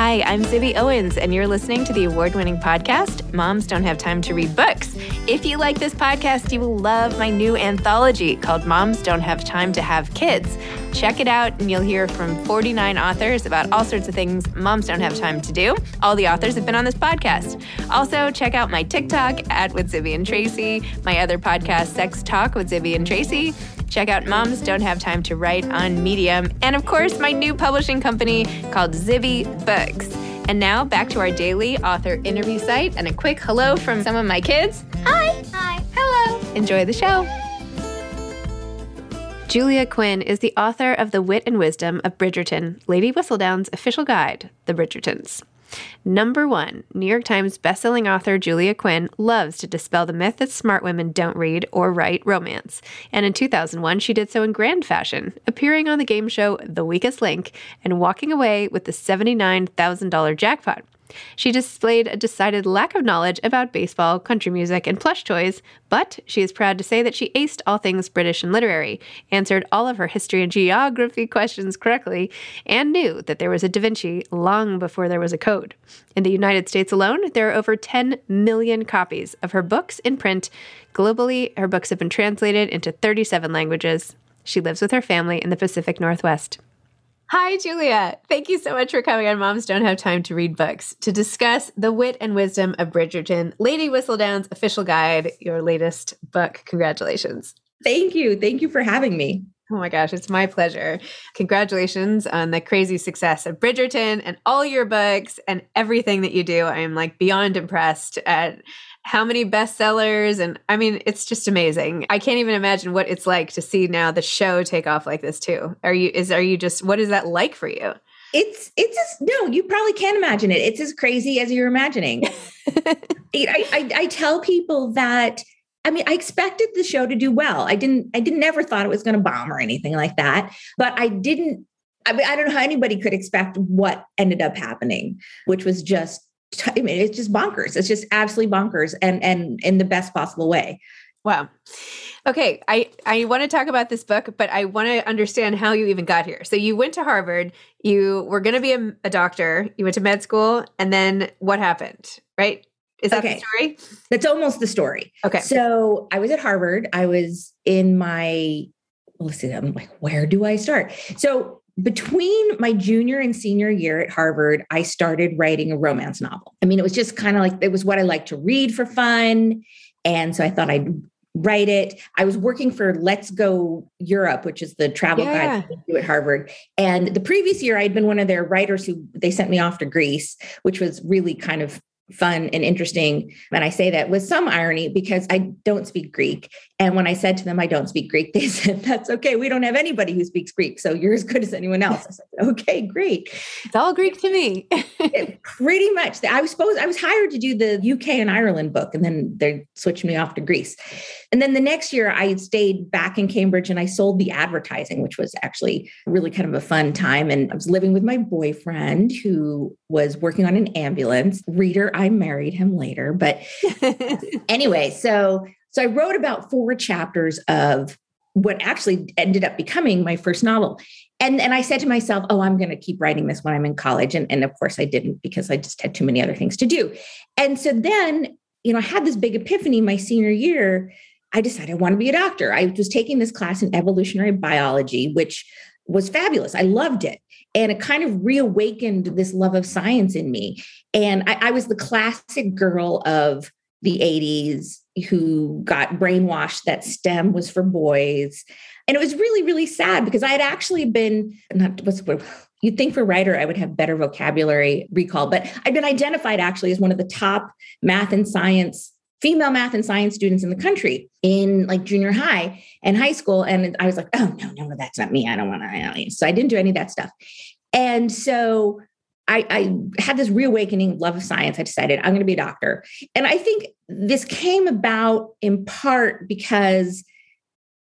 Hi, I'm Zibby Owens, and you're listening to the award winning podcast, Moms Don't Have Time to Read Books. If you like this podcast, you will love my new anthology called Moms Don't Have Time to Have Kids. Check it out, and you'll hear from 49 authors about all sorts of things moms don't have time to do. All the authors have been on this podcast. Also, check out my TikTok at with Zibby and Tracy, my other podcast, Sex Talk with Zibby and Tracy. Check out Moms Don't Have Time to Write on Medium. And of course, my new publishing company called Zibby Books. And now back to our daily author interview site and a quick hello from some of my kids. Hi. Hi. Hello. Enjoy the show. Julia Quinn is the author of The Wit and Wisdom of Bridgerton, Lady Whistledown's official guide, The Bridgertons. Number one, New York Times bestselling author Julia Quinn loves to dispel the myth that smart women don't read or write romance. And in 2001, she did so in grand fashion, appearing on the game show The Weakest Link and walking away with the $79,000 jackpot. She displayed a decided lack of knowledge about baseball, country music, and plush toys, but she is proud to say that she aced all things British and literary, answered all of her history and geography questions correctly, and knew that there was a Da Vinci long before there was a code. In the United States alone, there are over 10 million copies of her books in print. Globally, her books have been translated into 37 languages. She lives with her family in the Pacific Northwest. Hi, Julia. Thank you so much for coming on Moms Don't Have Time to Read Books to discuss The Wit and Wisdom of Bridgerton, Lady Whistledown's official guide, your latest book. Congratulations. Thank you. Thank you for having me. Oh my gosh, it's my pleasure. Congratulations on the crazy success of Bridgerton and all your books and everything that you do. I am like beyond impressed at how many bestsellers and I mean it's just amazing. I can't even imagine what it's like to see now the show take off like this too. Are you is are you just what is that like for you? It's it's just no, you probably can't imagine it. It's as crazy as you're imagining. I, I I tell people that I mean, I expected the show to do well. I didn't I didn't never thought it was going to bomb or anything like that, but I didn't I mean, I don't know how anybody could expect what ended up happening, which was just I mean, it's just bonkers. It's just absolutely bonkers and and in the best possible way. Wow. Okay, I I want to talk about this book, but I want to understand how you even got here. So you went to Harvard, you were going to be a, a, doctor, you went to med school, and then what happened? Right? Is that okay. the story? That's almost the story. Okay. So I was at Harvard. I was in my let's see, I'm like, where do I start? So between my junior and senior year at Harvard, I started writing a romance novel. I mean, it was just kind of like it was what I like to read for fun. And so I thought I'd write it. I was working for Let's Go Europe, which is the travel yeah. guide at Harvard. And the previous year, I'd been one of their writers who they sent me off to Greece, which was really kind of fun and interesting. And I say that with some irony because I don't speak Greek. And when I said to them, I don't speak Greek, they said, That's okay. We don't have anybody who speaks Greek. So you're as good as anyone else. I said, Okay, great. It's all Greek to me. Pretty much. I was supposed I was hired to do the UK and Ireland book, and then they switched me off to Greece. And then the next year I stayed back in Cambridge and I sold the advertising, which was actually really kind of a fun time. And I was living with my boyfriend who was working on an ambulance. Reader, I married him later. But anyway, so so I wrote about four chapters of what actually ended up becoming my first novel. And, and I said to myself, oh, I'm going to keep writing this when I'm in college. And, and of course I didn't because I just had too many other things to do. And so then, you know, I had this big epiphany my senior year. I decided I want to be a doctor. I was taking this class in evolutionary biology, which was fabulous. I loved it. And it kind of reawakened this love of science in me. And I, I was the classic girl of the 80s who got brainwashed that STEM was for boys. And it was really, really sad because I had actually been not what's what you'd think for writer I would have better vocabulary recall, but I'd been identified actually as one of the top math and science female math and science students in the country in like junior high and high school. And I was like, oh no, no, that's not me. I don't want to. So I didn't do any of that stuff. And so I, I, had this reawakening love of science. I decided I'm going to be a doctor. And I think this came about in part because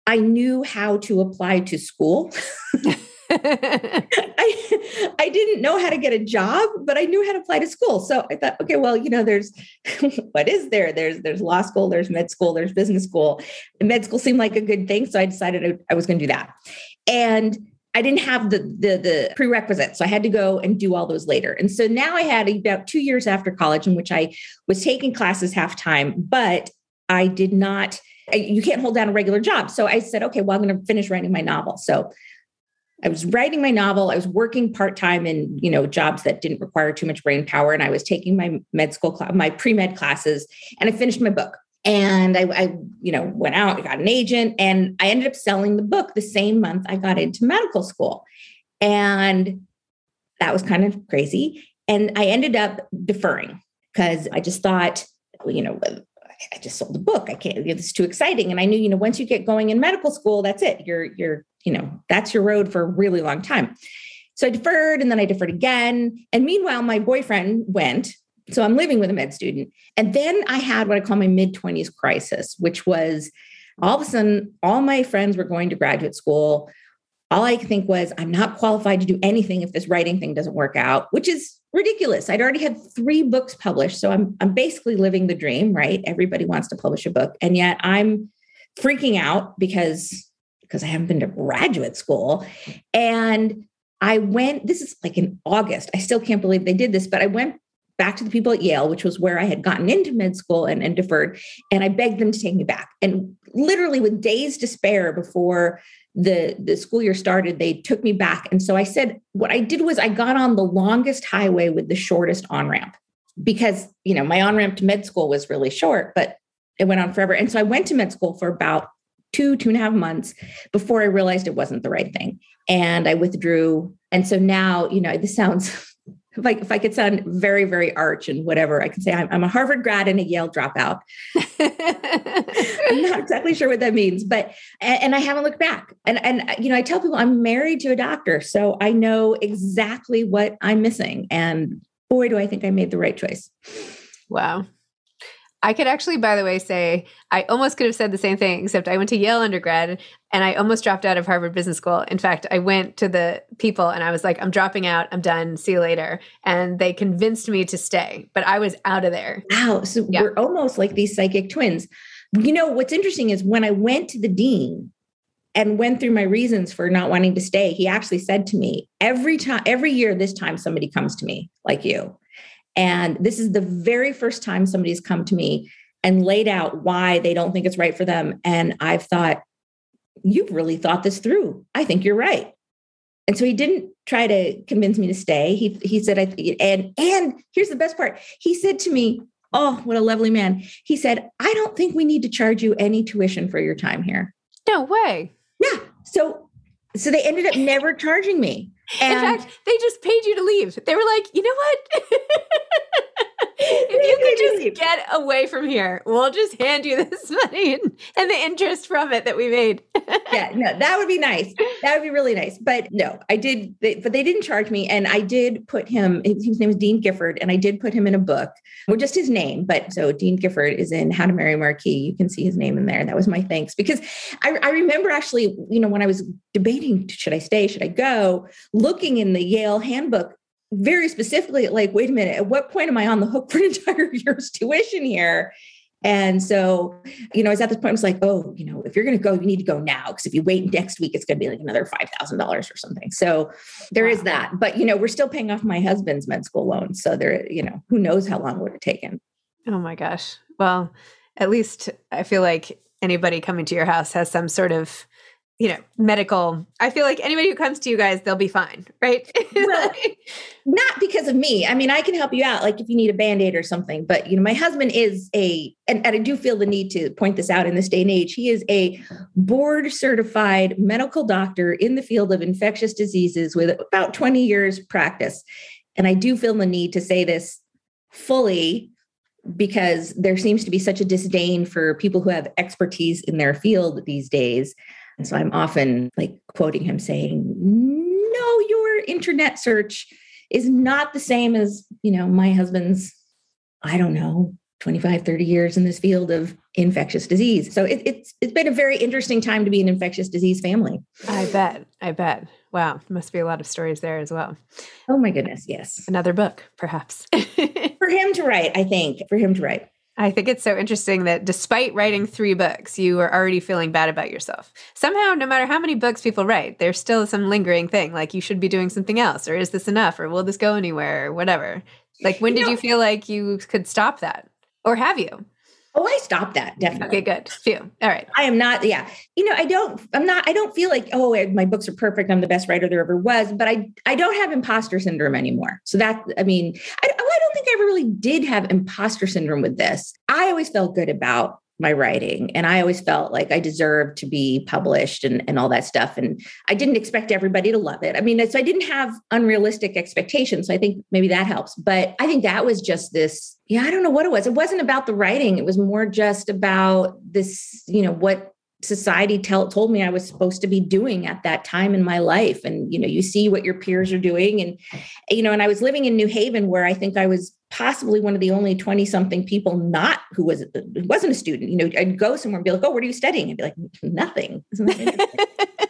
I knew how to apply to school. I, I didn't know how to get a job, but I knew how to apply to school. So I thought, okay, well, you know, there's what is there? There's there's law school, there's med school, there's business school. And med school seemed like a good thing. So I decided I was going to do that. And I didn't have the, the the prerequisites, so I had to go and do all those later. And so now I had about two years after college in which I was taking classes half time, but I did not. You can't hold down a regular job, so I said, okay, well, I'm going to finish writing my novel. So I was writing my novel. I was working part time in you know jobs that didn't require too much brain power, and I was taking my med school, cl- my pre med classes, and I finished my book. And I, I, you know went out got an agent and i ended up selling the book the same month i got into medical school. And that was kind of crazy. And i ended up deferring because i just thought you know i just sold a book. I can't this is too exciting. And i knew you know once you get going in medical school that's it. You're you're you know that's your road for a really long time. So i deferred and then i deferred again. And meanwhile my boyfriend went. So I'm living with a med student. And then I had what I call my mid 20s crisis, which was all of a sudden, all my friends were going to graduate school. All I could think was, I'm not qualified to do anything if this writing thing doesn't work out, which is ridiculous. I'd already had three books published. So I'm, I'm basically living the dream, right? Everybody wants to publish a book. And yet I'm freaking out because because I haven't been to graduate school. And I went, this is like in August. I still can't believe they did this, but I went back to the people at Yale, which was where I had gotten into med school and, and deferred. And I begged them to take me back. And literally, with days to spare before the, the school year started, they took me back. And so I said, what I did was I got on the longest highway with the shortest on ramp because, you know, my on ramp to med school was really short, but it went on forever. And so I went to med school for about two, two and a half months before I realized it wasn't the right thing. And I withdrew. And so now, you know, this sounds I, if I could sound very, very arch and whatever, I can say I'm, I'm a Harvard grad and a Yale dropout. I'm not exactly sure what that means, but, and, I haven't looked back. And, and, you know, I tell people I'm married to a doctor, so I know exactly what I'm missing. And boy, do I think I made the right choice. Wow. I could actually, by the way, say I almost could have said the same thing, except I went to Yale undergrad and I almost dropped out of Harvard Business School. In fact, I went to the people and I was like, I'm dropping out. I'm done. See you later. And they convinced me to stay, but I was out of there. Wow. So yeah. we're almost like these psychic twins. You know, what's interesting is when I went to the dean, and went through my reasons for not wanting to stay he actually said to me every time every year this time somebody comes to me like you and this is the very first time somebody's come to me and laid out why they don't think it's right for them. And I've thought, you've really thought this through. I think you're right. And so he didn't try to convince me to stay. He he said, I and and here's the best part. He said to me, Oh, what a lovely man. He said, I don't think we need to charge you any tuition for your time here. No way. Yeah. So so they ended up never charging me. And In fact, they just paid you to leave. They were like, you know what? if you could just get away from here, we'll just hand you this money and, and the interest from it that we made. yeah, no, that would be nice. That would be really nice. But no, I did, they, but they didn't charge me. And I did put him, his name is Dean Gifford, and I did put him in a book, or just his name. But so Dean Gifford is in How to Marry a Marquis. You can see his name in there. That was my thanks because I, I remember actually, you know, when I was debating, should I stay, should I go, looking in the Yale handbook, very specifically like, wait a minute, at what point am I on the hook for an entire year's tuition here? And so, you know, I was at this point, I was like, oh, you know, if you're going to go, you need to go now. Because if you wait next week, it's going to be like another $5,000 or something. So there wow. is that. But, you know, we're still paying off my husband's med school loan. So there, you know, who knows how long would have taken. Oh my gosh. Well, at least I feel like anybody coming to your house has some sort of you know, medical. I feel like anybody who comes to you guys, they'll be fine, right? well, not because of me. I mean, I can help you out, like if you need a band aid or something. But, you know, my husband is a, and, and I do feel the need to point this out in this day and age. He is a board certified medical doctor in the field of infectious diseases with about 20 years practice. And I do feel the need to say this fully because there seems to be such a disdain for people who have expertise in their field these days and so I'm often like quoting him saying, No, your internet search is not the same as, you know, my husband's, I don't know, 25, 30 years in this field of infectious disease. So it, it's it's been a very interesting time to be an infectious disease family. I bet. I bet. Wow. Must be a lot of stories there as well. Oh my goodness. Yes. Another book, perhaps. for him to write, I think. For him to write. I think it's so interesting that despite writing three books, you are already feeling bad about yourself. Somehow, no matter how many books people write, there's still some lingering thing like you should be doing something else, or is this enough, or will this go anywhere, or whatever. Like, when did you, know, you feel like you could stop that? Or have you? Oh, I stopped that definitely. Okay, good. Phew. All right. I am not. Yeah, you know, I don't. I'm not. I don't feel like oh, my books are perfect. I'm the best writer there ever was. But I, I don't have imposter syndrome anymore. So that, I mean, I, I don't think I ever really did have imposter syndrome with this. I always felt good about my writing and i always felt like i deserved to be published and, and all that stuff and i didn't expect everybody to love it. I mean so i didn't have unrealistic expectations so i think maybe that helps but i think that was just this yeah i don't know what it was. It wasn't about the writing. It was more just about this you know what society tell, told me I was supposed to be doing at that time in my life. And, you know, you see what your peers are doing. And, you know, and I was living in New Haven where I think I was possibly one of the only 20 something people not who was wasn't a student. You know, I'd go somewhere and be like, oh, what are you studying? And be like, nothing.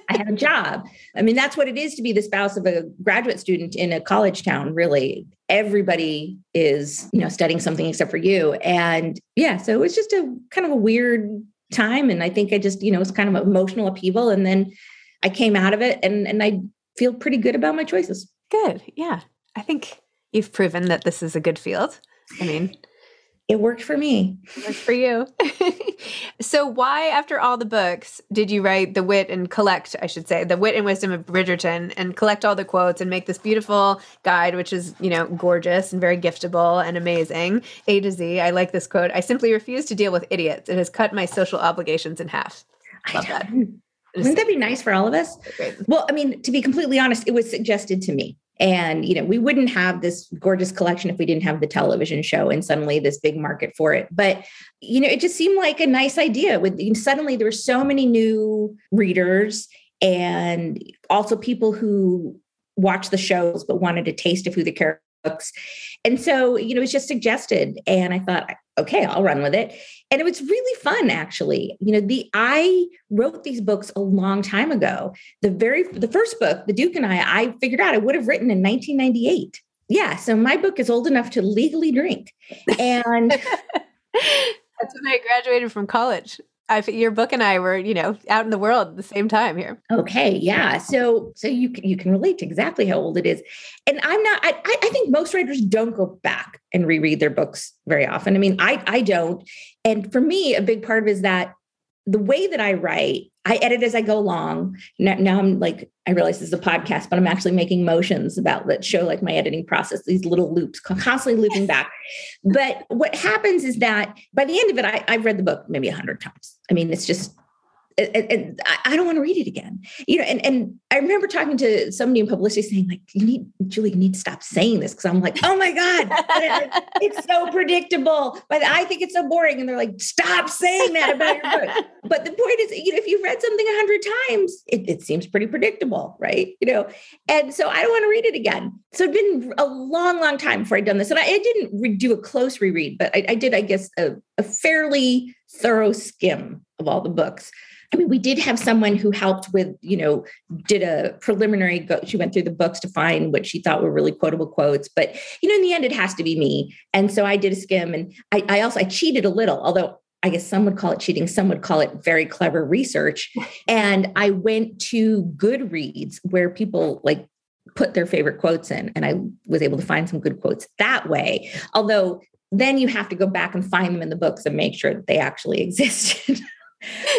I had a job. I mean, that's what it is to be the spouse of a graduate student in a college town, really. Everybody is, you know, studying something except for you. And yeah, so it was just a kind of a weird time. And I think I just, you know, it was kind of emotional upheaval. And then I came out of it and, and I feel pretty good about my choices. Good. Yeah. I think you've proven that this is a good field. I mean, it worked for me. It worked for you. so, why, after all the books, did you write the wit and collect, I should say, the wit and wisdom of Bridgerton and collect all the quotes and make this beautiful guide, which is, you know, gorgeous and very giftable and amazing? A to Z. I like this quote. I simply refuse to deal with idiots. It has cut my social obligations in half. Love that. Wouldn't that be nice for all of us? Well, I mean, to be completely honest, it was suggested to me. And, you know, we wouldn't have this gorgeous collection if we didn't have the television show and suddenly this big market for it. But, you know, it just seemed like a nice idea with suddenly there were so many new readers and also people who watched the shows but wanted a taste of who the character books. And so, you know, it was just suggested. And I thought, okay, I'll run with it. And it was really fun, actually. You know, the I wrote these books a long time ago. The very the first book, The Duke and I, I figured out I would have written in 1998. Yeah. So my book is old enough to legally drink. And that's when I graduated from college. I, your book and I were, you know, out in the world at the same time here. Okay, yeah. So, so you you can relate to exactly how old it is, and I'm not. I I think most writers don't go back and reread their books very often. I mean, I I don't, and for me, a big part of it is that the way that I write, I edit as I go along. Now, now, I'm like, I realize this is a podcast, but I'm actually making motions about that show like my editing process, these little loops constantly looping back. But what happens is that by the end of it, I, I've read the book maybe a hundred times. I mean, it's just and, I don't want to read it again. You know, and, and I remember talking to somebody in publicity saying, like, you need, Julie, you need to stop saying this. Cause I'm like, oh my God, it's so predictable. But I think it's so boring. And they're like, stop saying that about your book. But the point is, you know, if you've read something a hundred times, it, it seems pretty predictable, right? You know, and so I don't want to read it again. So it'd been a long, long time before I'd done this. And I, I didn't re- do a close reread, but I, I did, I guess, a, a fairly thorough skim of all the books. I mean, we did have someone who helped with, you know, did a preliminary go. She went through the books to find what she thought were really quotable quotes. But, you know, in the end, it has to be me. And so I did a skim and I, I also, I cheated a little, although I guess some would call it cheating, some would call it very clever research. And I went to Goodreads where people like put their favorite quotes in, and I was able to find some good quotes that way. Although then you have to go back and find them in the books and make sure that they actually existed.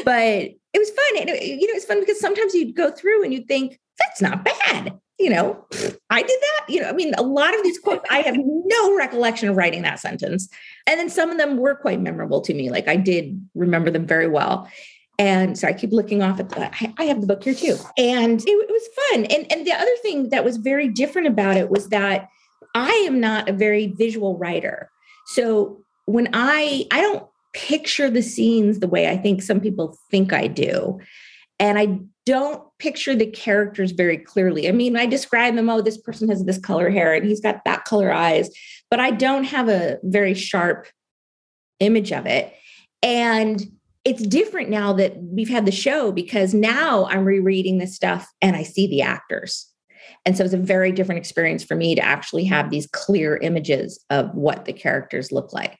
but it was fun. And it, you know, it's fun because sometimes you'd go through and you'd think, that's not bad. You know, I did that. You know, I mean, a lot of these quotes, I have no recollection of writing that sentence. And then some of them were quite memorable to me. Like I did remember them very well. And so I keep looking off at that. I have the book here too. And it, it was fun. And, and the other thing that was very different about it was that I am not a very visual writer. So when I, I don't picture the scenes the way I think some people think I do. And I don't picture the characters very clearly. I mean, I describe them, oh, this person has this color hair and he's got that color eyes, but I don't have a very sharp image of it. And it's different now that we've had the show because now I'm rereading this stuff and I see the actors. And so it's a very different experience for me to actually have these clear images of what the characters look like.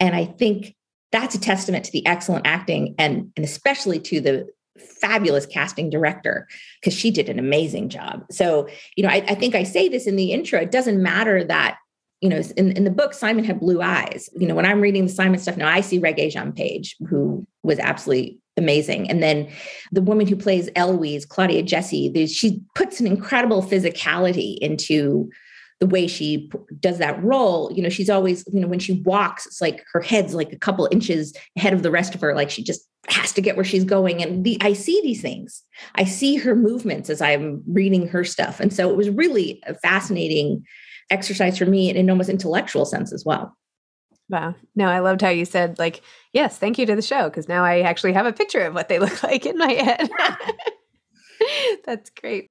And I think that's a testament to the excellent acting and, and especially to the fabulous casting director because she did an amazing job. So, you know, I, I, think I say this in the intro. It doesn't matter that, you know, in, in the book, Simon had blue eyes. You know, when I'm reading the Simon stuff now, I see Regé-Jean Page, who was absolutely amazing. And then the woman who plays Eloise, Claudia Jessie, she puts an incredible physicality into the way she does that role, you know, she's always, you know, when she walks, it's like her head's like a couple inches ahead of the rest of her, like she just has to get where she's going. And the I see these things. I see her movements as I'm reading her stuff. And so it was really a fascinating exercise for me in an almost intellectual sense as well. Wow. No, I loved how you said, like, yes, thank you to the show, because now I actually have a picture of what they look like in my head. That's great.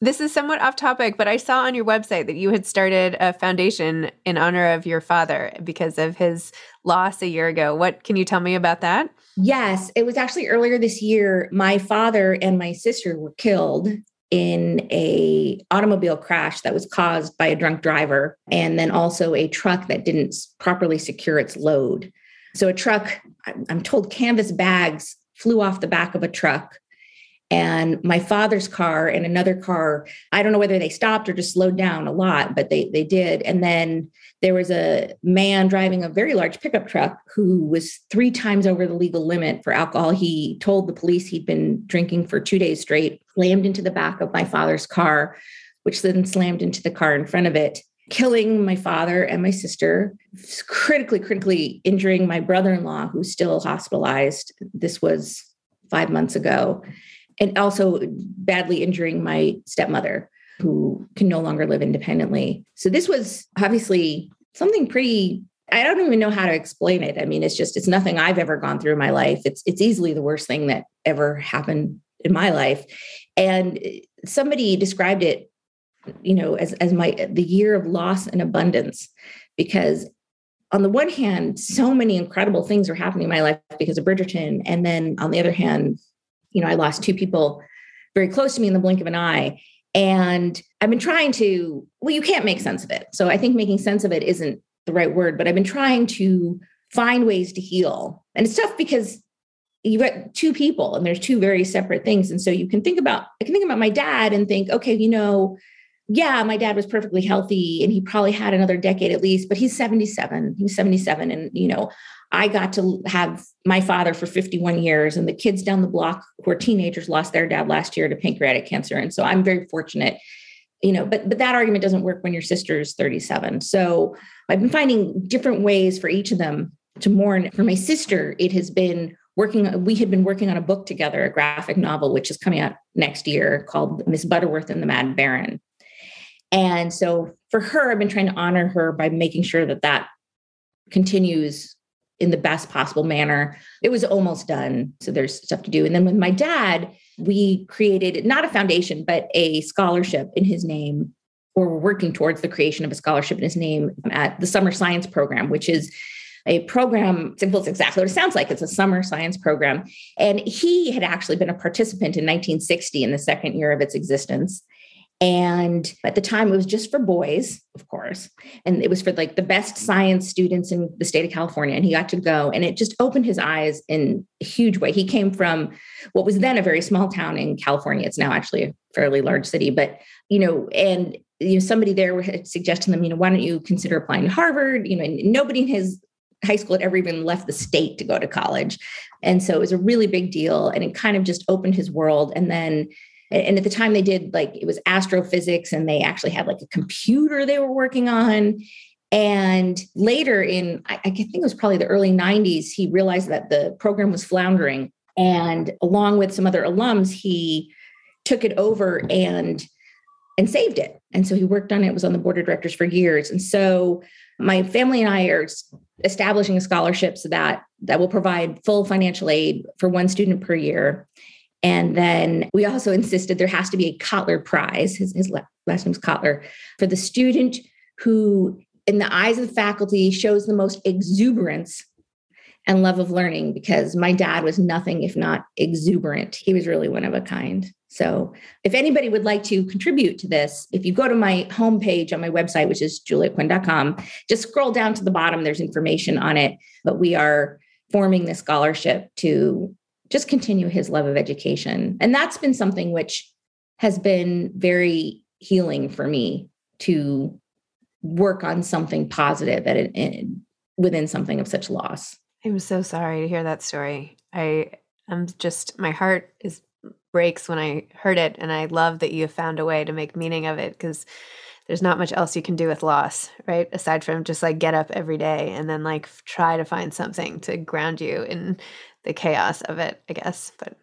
This is somewhat off topic, but I saw on your website that you had started a foundation in honor of your father because of his loss a year ago. What can you tell me about that? Yes, it was actually earlier this year. My father and my sister were killed in a automobile crash that was caused by a drunk driver and then also a truck that didn't properly secure its load. So a truck, I'm told canvas bags flew off the back of a truck and my father's car and another car i don't know whether they stopped or just slowed down a lot but they they did. And then there was a man driving a very large pickup truck who was three times over the legal limit for alcohol. He told the police he'd been drinking for two days straight slammed into the back of my father's car which then slammed into the car in front of it killing my father and my sister critically critically injuring my brother-in-law who's still hospitalized. This was five months ago and also badly injuring my stepmother who can no longer live independently. So this was obviously something pretty I don't even know how to explain it. I mean, it's just it's nothing I've ever gone through in my life. It's it's easily the worst thing that ever happened in my life. And somebody described it, you know, as as my the year of loss and abundance because on the one hand, so many incredible things are happening in my life because of Bridgerton. And then on the other hand, you know, I lost two people very close to me in the blink of an eye. And I've been trying to, well, you can't make sense of it. So I think making sense of it isn't the right word, but I've been trying to find ways to heal. And it's tough because you've got two people and there's two very separate things. And so you can think about, I can think about my dad and think, okay, you know, yeah, my dad was perfectly healthy and he probably had another decade at least, but he's 77. He was 77. And, you know, I got to have my father for 51 years, and the kids down the block who are teenagers lost their dad last year to pancreatic cancer. And so I'm very fortunate, you know, but but that argument doesn't work when your sister is 37. So I've been finding different ways for each of them to mourn. For my sister, it has been working, we had been working on a book together, a graphic novel, which is coming out next year called Miss Butterworth and the Mad Baron. And so for her, I've been trying to honor her by making sure that that continues in the best possible manner. It was almost done. So there's stuff to do. And then with my dad, we created not a foundation, but a scholarship in his name, or we're working towards the creation of a scholarship in his name at the Summer Science Program, which is a program. Well, it's exactly what it sounds like. It's a summer science program. And he had actually been a participant in 1960 in the second year of its existence. And at the time, it was just for boys, of course. And it was for like the best science students in the state of California. And he got to go. And it just opened his eyes in a huge way. He came from what was then a very small town in California. It's now actually a fairly large city. But, you know, and you know, somebody there had suggested them, you know, why don't you consider applying to Harvard? You know, nobody in his high school had ever even left the state to go to college. And so it was a really big deal. And it kind of just opened his world. And then and at the time they did like it was astrophysics and they actually had like a computer they were working on. And later in i, think it was probably the early 90s he realized that the program was floundering. And along with some other alums he took it over and and saved it. And so he worked on it was on the board of directors for years. And so my family and i are establishing a scholarship so that that will provide full financial aid for one student per year and then we also insisted there has to be a Cotler Prize, his, his last name's Cotler, for the student who, in the eyes of the faculty, shows the most exuberance and love of learning because my dad was nothing if not exuberant. He was really one of a kind. So, if anybody would like to contribute to this, if you go to my homepage on my website, which is juliaquinn.com, just scroll down to the bottom, there's information on it. But we are forming this scholarship to just continue his love of education. And that's been something which has been very healing for me to work on something positive at it within something of such loss. I'm so sorry to hear that story. I am just my heart is breaks when I heard it and I love that you found a way to make meaning of it because there's not much else you can do with loss, right? Aside from just like get up every day and then like try to find something to ground you in the chaos of it, I guess. But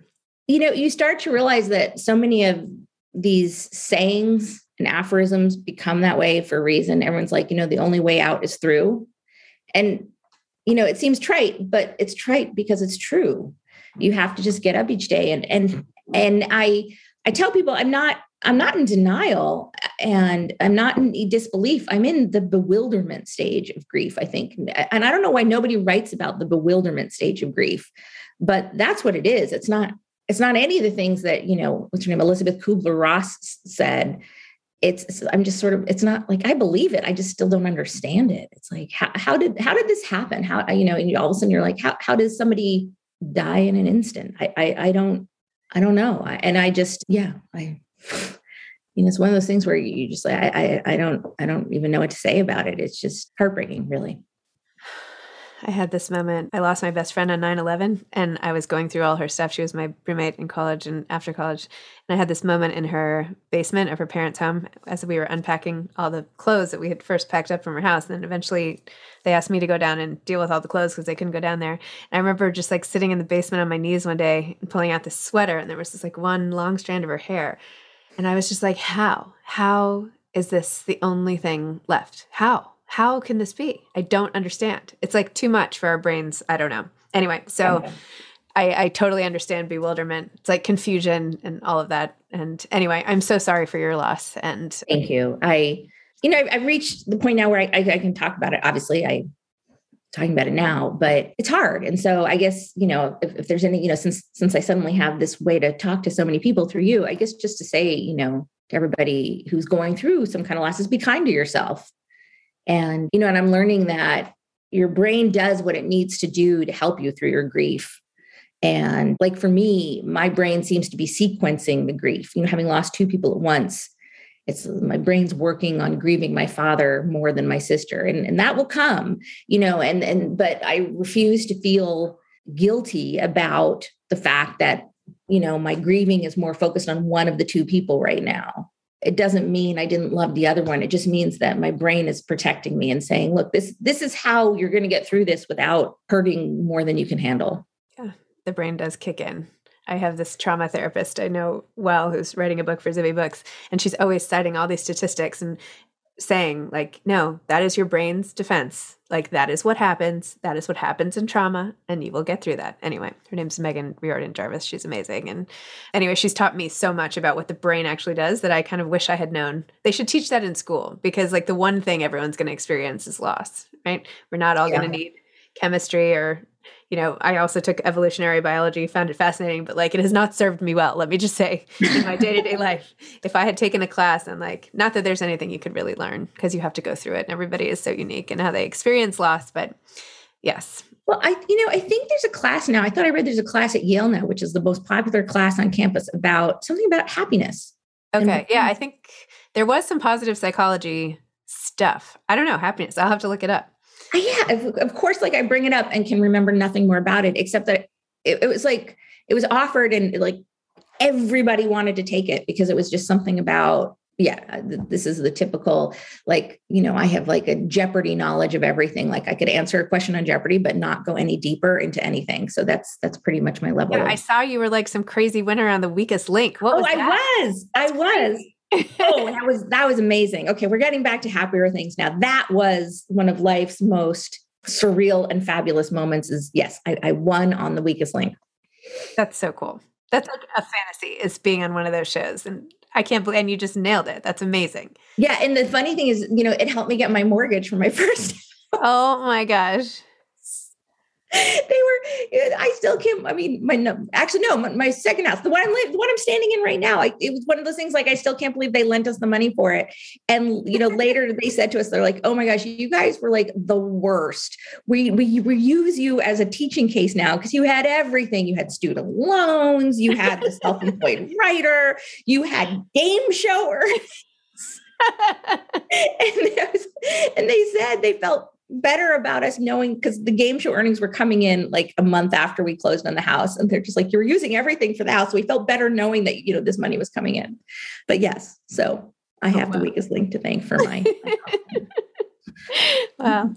you know, you start to realize that so many of these sayings and aphorisms become that way for a reason. Everyone's like, you know, the only way out is through. And, you know, it seems trite, but it's trite because it's true. You have to just get up each day. And and and I I tell people I'm not I'm not in denial and I'm not in disbelief. I'm in the bewilderment stage of grief, I think. And I don't know why nobody writes about the bewilderment stage of grief, but that's what it is. It's not it's not any of the things that, you know, what's her name Elisabeth Kubler-Ross said. It's I'm just sort of it's not like I believe it. I just still don't understand it. It's like how, how did how did this happen? How you know, and all of a sudden you're like how how does somebody die in an instant? I I, I don't I don't know. And I just yeah, I you know, it's one of those things where you just like, I, I, I don't, I don't even know what to say about it. It's just heartbreaking, really. I had this moment. I lost my best friend on 9 11, and I was going through all her stuff. She was my roommate in college and after college. And I had this moment in her basement of her parents' home as we were unpacking all the clothes that we had first packed up from her house. And then eventually they asked me to go down and deal with all the clothes because they couldn't go down there. And I remember just like sitting in the basement on my knees one day and pulling out this sweater, and there was this like one long strand of her hair. And I was just like, how? How is this the only thing left? How? How can this be? I don't understand. It's like too much for our brains. I don't know. Anyway, so okay. I, I totally understand bewilderment. It's like confusion and all of that. And anyway, I'm so sorry for your loss. And thank you. I, you know, I've, I've reached the point now where I, I, I can talk about it. Obviously, I talking about it now, but it's hard. And so I guess, you know, if, if, there's any, you know, since since I suddenly have this way to talk to so many people through you, I guess just to say, you know, to everybody who's going through some kind of losses, be kind to yourself. And, you know, and I'm learning that your brain does what it needs to do to help you through your grief. And like for me, my brain seems to be sequencing the grief, you know, having lost two people at once it's my brain's working on grieving my father more than my sister and, and that will come you know and and but i refuse to feel guilty about the fact that you know my grieving is more focused on one of the two people right now. It doesn't mean i didn't love the other one. It just means that my brain is protecting me and saying look this this is how you're going to get through this without hurting more than you can handle. Yeah the brain does kick in I have this trauma therapist I know well who's writing a book for Zibby Books, and she's always citing all these statistics and saying, like, no, that is your brain's defense. Like, that is what happens. That is what happens in trauma, and you will get through that. Anyway, her name's Meghan Riordan Jarvis. She's amazing. And anyway, she's taught me so much about what the brain actually does that I kind of wish I had known. They should teach that in school because, like, the one thing everyone's going to experience is loss, right? We're not all yeah. going to need chemistry or you know, I also took evolutionary biology, found it fascinating, but like it has not served me well. Let me just say, in my day to day life, if I had taken a class and like, not that there's anything you could really learn because you have to go through it and everybody is so unique and how they experience loss, but yes. Well, I, you know, I think there's a class now. I thought I read there's a class at Yale now, which is the most popular class on campus about something about happiness. Okay. Yeah. I think there was some positive psychology stuff. I don't know, happiness. I'll have to look it up yeah, of, course, like I bring it up and can remember nothing more about it, except that it, it was like it was offered and like everybody wanted to take it because it was just something about yeah uh, this is the typical like you know i have like a jeopardy knowledge of everything. Like i could answer a question on jeopardy but not go any deeper into anything. So that's that's pretty much my level yeah, i saw you were like some crazy winner on the weakest link. What oh was i was! That's i was oh, that was that was amazing. Okay, we're getting back to happier things now. That was one of life's most surreal and fabulous moments. Is yes, I, I won on the weakest link. That's so cool. That's like a fantasy is being on one of those shows, and I can't believe. And you just nailed it. That's amazing. Yeah, and the funny thing is, you know, it helped me get my mortgage for my first. oh my gosh they were uh, i still can't i mean my no, actually no my, my, second house the one i'm the one i'm standing in right now I, it was one of those things like i still can't believe they lent us the money for it. And you know later they said to us they're like oh my gosh you guys were like the worst. We we, we use you as a teaching case now because you had everything. You had student loans you had the self-employed writer you had game showers and, was, and they said they felt better about us knowing because the game show earnings were coming in like a month after we closed on the house and they're just like you're using everything for the house. We felt better knowing that you know this money was coming in. But yes so i oh, have oh, wow. the weakest link to thank for my, wow.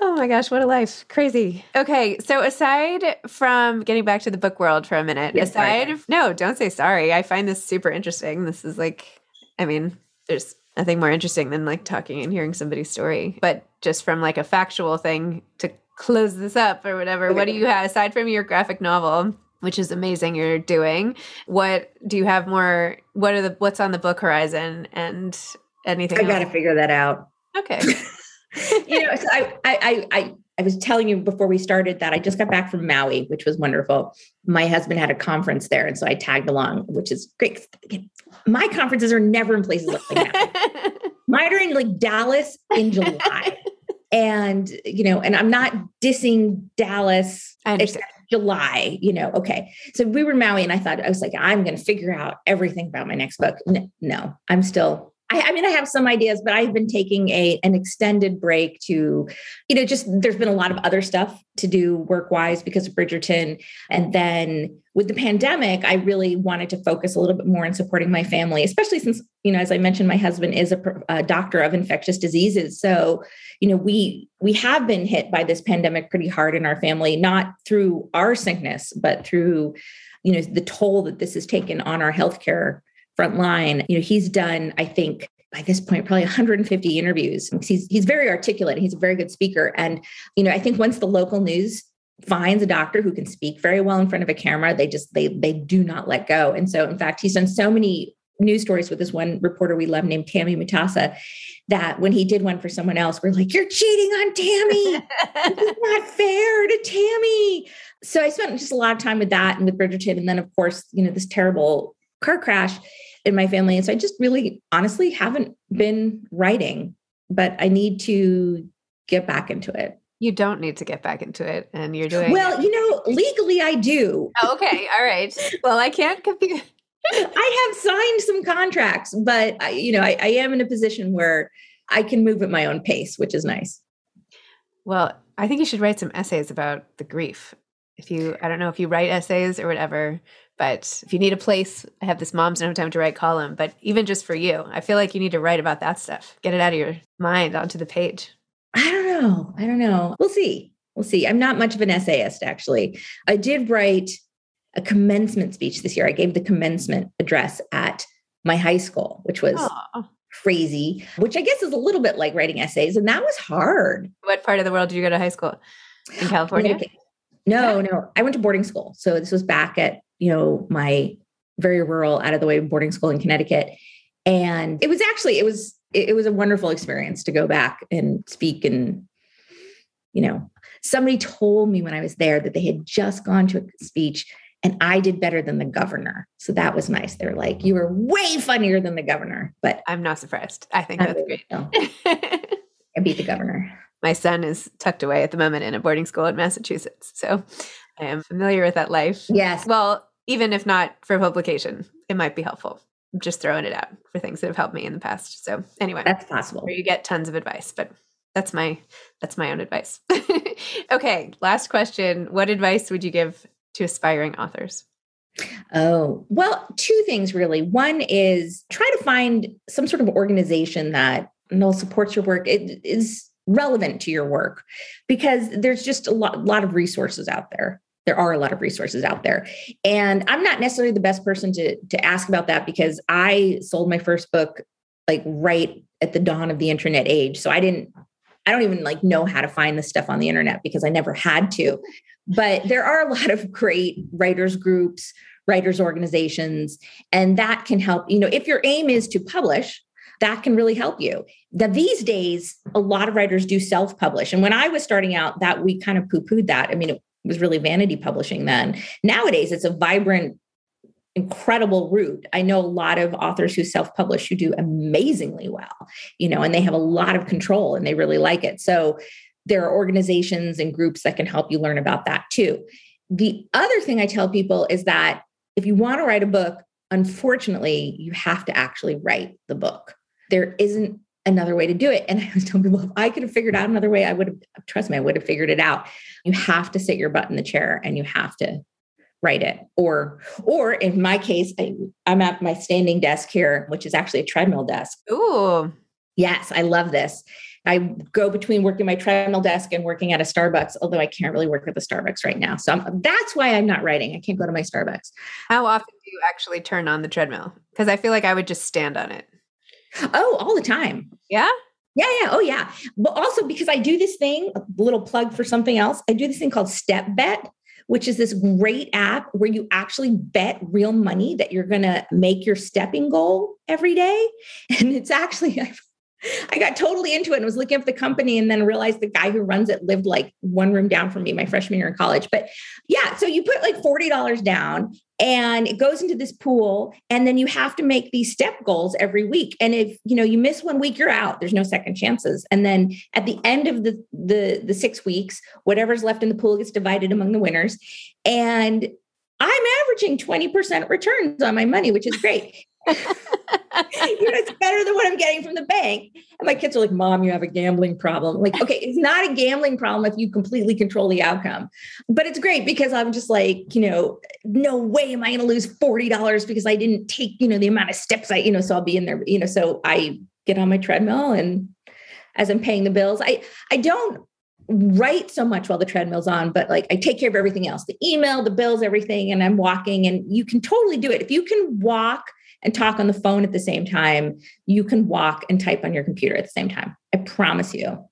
Oh my gosh what a life. Crazy. Okay so aside from getting back to the book world for a minute yes, aside sorry. no don't say sorry. I find this super interesting. This is like i mean there's nothing more interesting than like talking and hearing somebody's story. But just from like a factual thing to close this up or whatever, okay. what do you have aside from your graphic novel? which is amazing you're doing. What do you have more? What are the what's on the book horizon and anything? I got to figure that out. Okay. you know, so I, I, I, I was telling you before we started that I just got back from Maui, which was wonderful. My husband had a conference there, and so I tagged along, which is great. My conferences are never in places like that. Mine are in like Dallas in July. and you know, and I'm not dissing Dallas. Understand. July, you know, okay. So we were in Maui, and I thought I was like, I'm going to figure out everything about my next book. No, I'm still I, I, mean, I have some ideas, but I've been taking a an extended break to, you know, just there's been a lot of other stuff to do work wise because of Bridgerton, and then with the pandemic, I really wanted to focus a little bit more on supporting my family, especially since you know, as I mentioned, my husband is a, a doctor of infectious diseases, so you know, we we have been hit by this pandemic pretty hard in our family, not through our sickness, but through you know the toll that this has taken on our healthcare front line. You know, he's done, I think, by this point, probably 150 interviews. He's he's very articulate. He's a very good speaker. And, you know, I think once the local news finds a doctor who can speak very well in front of a camera, they just they they do not let go. And so, in fact, he's done so many news stories with this one reporter we love named Tammy Mutasa that when he did one for someone else, we're like, you're cheating on Tammy. it's not fair to Tammy. So I spent just a lot of time with that and with Bridgerton. And then, of course, you know, this terrible car crash in my family. And so I just really honestly haven't been writing, but I need to get back into it. You don't need to get back into it. And you're doing well, you know, legally I do. Oh, okay. All right. Well, I can't compete. I have signed some contracts, but I, you know, I, I am in a position where I can move at my own pace, which is nice. Well, I think you should write some essays about the grief. If you, I don't know if you write essays or whatever, but if you need a place, I have this Moms No Time to Write column. But even just for you, I feel like you need to write about that stuff. Get it out of your mind onto the page. I don't know. I don't know. We'll see. We'll see. I'm not much of an essayist, actually. I did write a commencement speech this year. I gave the commencement address at my high school, which was Aww. crazy, which I guess is a little bit like writing essays. And that was hard. What part of the world did you go to high school? In California? No, no. I went to boarding school. So this was back at you know, my very rural, out of the way boarding school in Connecticut. And it was actually, it was, it was a wonderful experience to go back and speak. And, you know, somebody told me when I was there that they had just gone to a speech and I did better than the governor. So that was nice. They're like, you were way funnier than the governor. But I'm not surprised. I think that's great. I beat the governor. My son is tucked away at the moment in a boarding school in Massachusetts. So I am familiar with that life. Yes. Well, even if not for publication, it might be helpful. I'm just throwing it out for things that have helped me in the past. So anyway, that's possible. You get tons of advice, but that's my that's my own advice. okay, last question. What advice would you give to aspiring authors? Oh, well, two things really. One is try to find some sort of organization that no supports your work. It is relevant to your work because there's just a lot, lot of resources out there. There are a lot of resources out there. And i'm not necessarily the best person to to ask about that because i sold my first book like right at the dawn of the internet age. So i didn't i don't even like know how to find this stuff on the internet because i never had to. But there are a lot of great writers groups writers organizations and that can help. You know if your aim is to publish that can really help you. That these days, a lot of writers do self publish. And when I was starting out, that we kind of poo pooed that. I mean, it, was really vanity publishing then. Nowadays, it's a vibrant, incredible route. I know a lot of authors who self publish who do amazingly well, you know, and they have a lot of control and they really like it. So there are organizations and groups that can help you learn about that too. The other thing I tell people is that if you want to write a book, unfortunately, you have to actually write the book. There isn't another way to do it. And I was telling people, if I could have figured out another way, I would have, trust me, I would have figured it out. You have to sit your butt in the chair and you have to write it. Or, or in my case, I, I'm at my standing desk here, which is actually a treadmill desk. Ooh. Yes, I love this. I go between working my treadmill desk and working at a Starbucks, although I can't really work at the Starbucks right now. So I'm, that's why I'm not writing. I can't go to my Starbucks. How often do you actually turn on the treadmill? Because I feel like I would just stand on it. Oh, all the time. Yeah. Yeah, yeah. Oh, yeah. But also because I do this thing, a little plug for something else. I do this thing called Step Bet, which is this great app where you actually bet real money that you're going to make your stepping goal every day. And it's actually, I got totally into it and was looking up the company and then realized the guy who runs it lived like one room down from me my freshman year in college. But yeah, so you put like $40 down and it goes into this pool and then you have to make these step goals every week. And if, you know, you miss one week, you're out. There's no second chances. And then at the end of the the the 6 weeks, whatever's left in the pool gets divided among the winners. And I'm averaging 20% returns on my money, which is great. You know, it's better than what I'm getting from the bank. And my kids are like, Mom, you have a gambling problem. Like, okay, it's not a gambling problem if you completely control the outcome. But it's great because I'm just like, you know, no way am I going to lose $40 because I didn't take, you know, the amount of steps I, you know, so I'll be in there, you know, so I get on my treadmill and as I'm paying the bills, I I don't write so much while the treadmill's on, but like I take care of everything else, the email, the bills, everything, and I'm walking and you can totally do it. If you can walk and talk on the phone at the same time, you can walk and type on your computer at the same time. I promise you.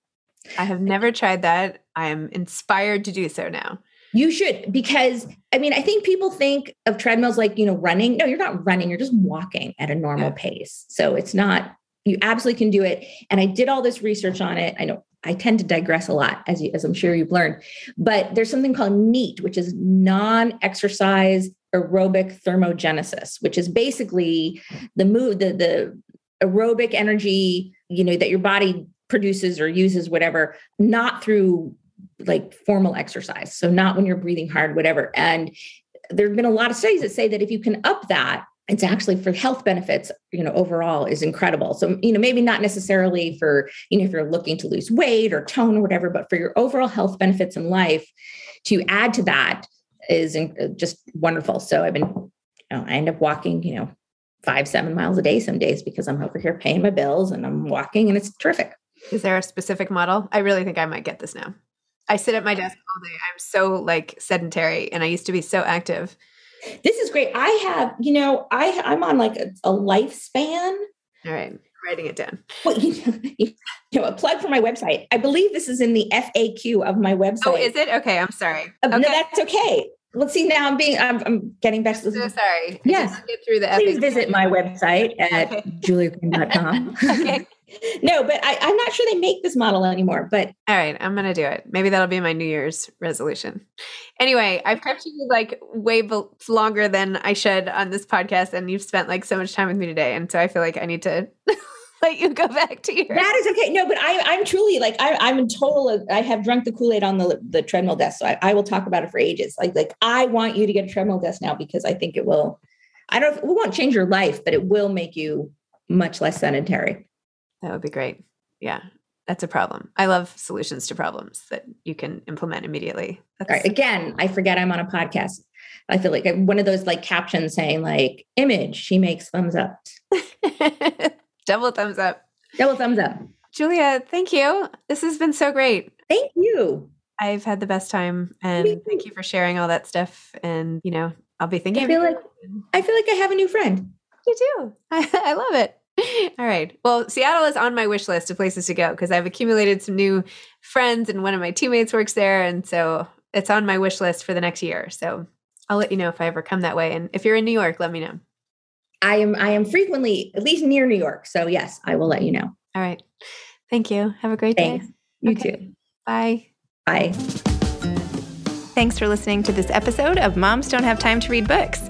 I have never tried that. I am inspired to do so now. You should, because I mean, I think people think of treadmills like, you know, running. No, you're not running, you're just walking at a normal yeah. pace. So it's not, you absolutely can do it. And I did all this research on it. I know I tend to digress a lot, as, you, as I'm sure you've learned, but there's something called NEAT, which is non exercise aerobic thermogenesis, which is basically the move, the, the aerobic energy, you know, that your body produces or uses, whatever, not through like formal exercise. So not when you're breathing hard, whatever. And there have been a lot of studies that say that if you can up that, it's actually for health benefits, you know, overall is incredible. So, you know, maybe not necessarily for, you know, if you're looking to lose weight or tone or whatever, but for your overall health benefits in life, to add to that, is uh, just wonderful. So I've been, you know, I end up walking, you know, five, seven miles a day some days because I'm over here paying my bills and I'm walking and it's terrific. Is there a specific model? I really think I might get this now. I sit at my desk all day. I'm so like sedentary and I used to be so active. This is great. I have, you know, I I'm on like a, a lifespan. All right writing it down. Well, you know, you know, a plug for my website. I believe this is in the FAQ of my website. Oh, is it? Okay, I'm sorry. Uh, okay. No, that's okay. Let's see. Now I'm being. I'm, I'm getting back to. So sorry. Yes. Get through the. Please FAQ. visit my website at okay. juliaquinn.com. okay. no, but I, I'm not sure they make this model anymore. But all right, I'm gonna do it. Maybe that'll be my New Year's resolution. Anyway, I've kept you like way longer than I should on this podcast, and you've spent like so much time with me today, and so I feel like I need to let you go back to your. That is okay. No, but I, I'm truly like I, I'm in total. I have drunk the Kool Aid on the the treadmill desk, so I, I, will talk about it for ages. Like like I want you to get a treadmill desk now because I think it will. I don't. It won't change your life, but it will make you much less sedentary. That would be great. Yeah, that's a problem. I love solutions to problems that you can implement immediately. That's- All right. Again, I forget I'm on a podcast. I feel like one of those like captions saying like image, she makes thumbs up. Double thumbs up. Double thumbs up. Julia, thank you. This has been so great. Thank you. I've had the best time and thank you for sharing all that stuff. And, you know, I'll be thinking I feel like I feel like I have a new friend. You do. I, I love it. All right. Well, Seattle is on my wish list of places to go because I've accumulated some new friends and one of my teammates works there. And so it's on my wish list for the next year. So I'll let you know if I ever come that way. And if you're in New York, let me know. I am I am frequently at least near New York. So yes, I will let you know. All right. Thank you. Have a great Thanks. day. You okay. too. Bye. Bye. Thanks for listening to this episode of Moms Don't Have Time to Read Books.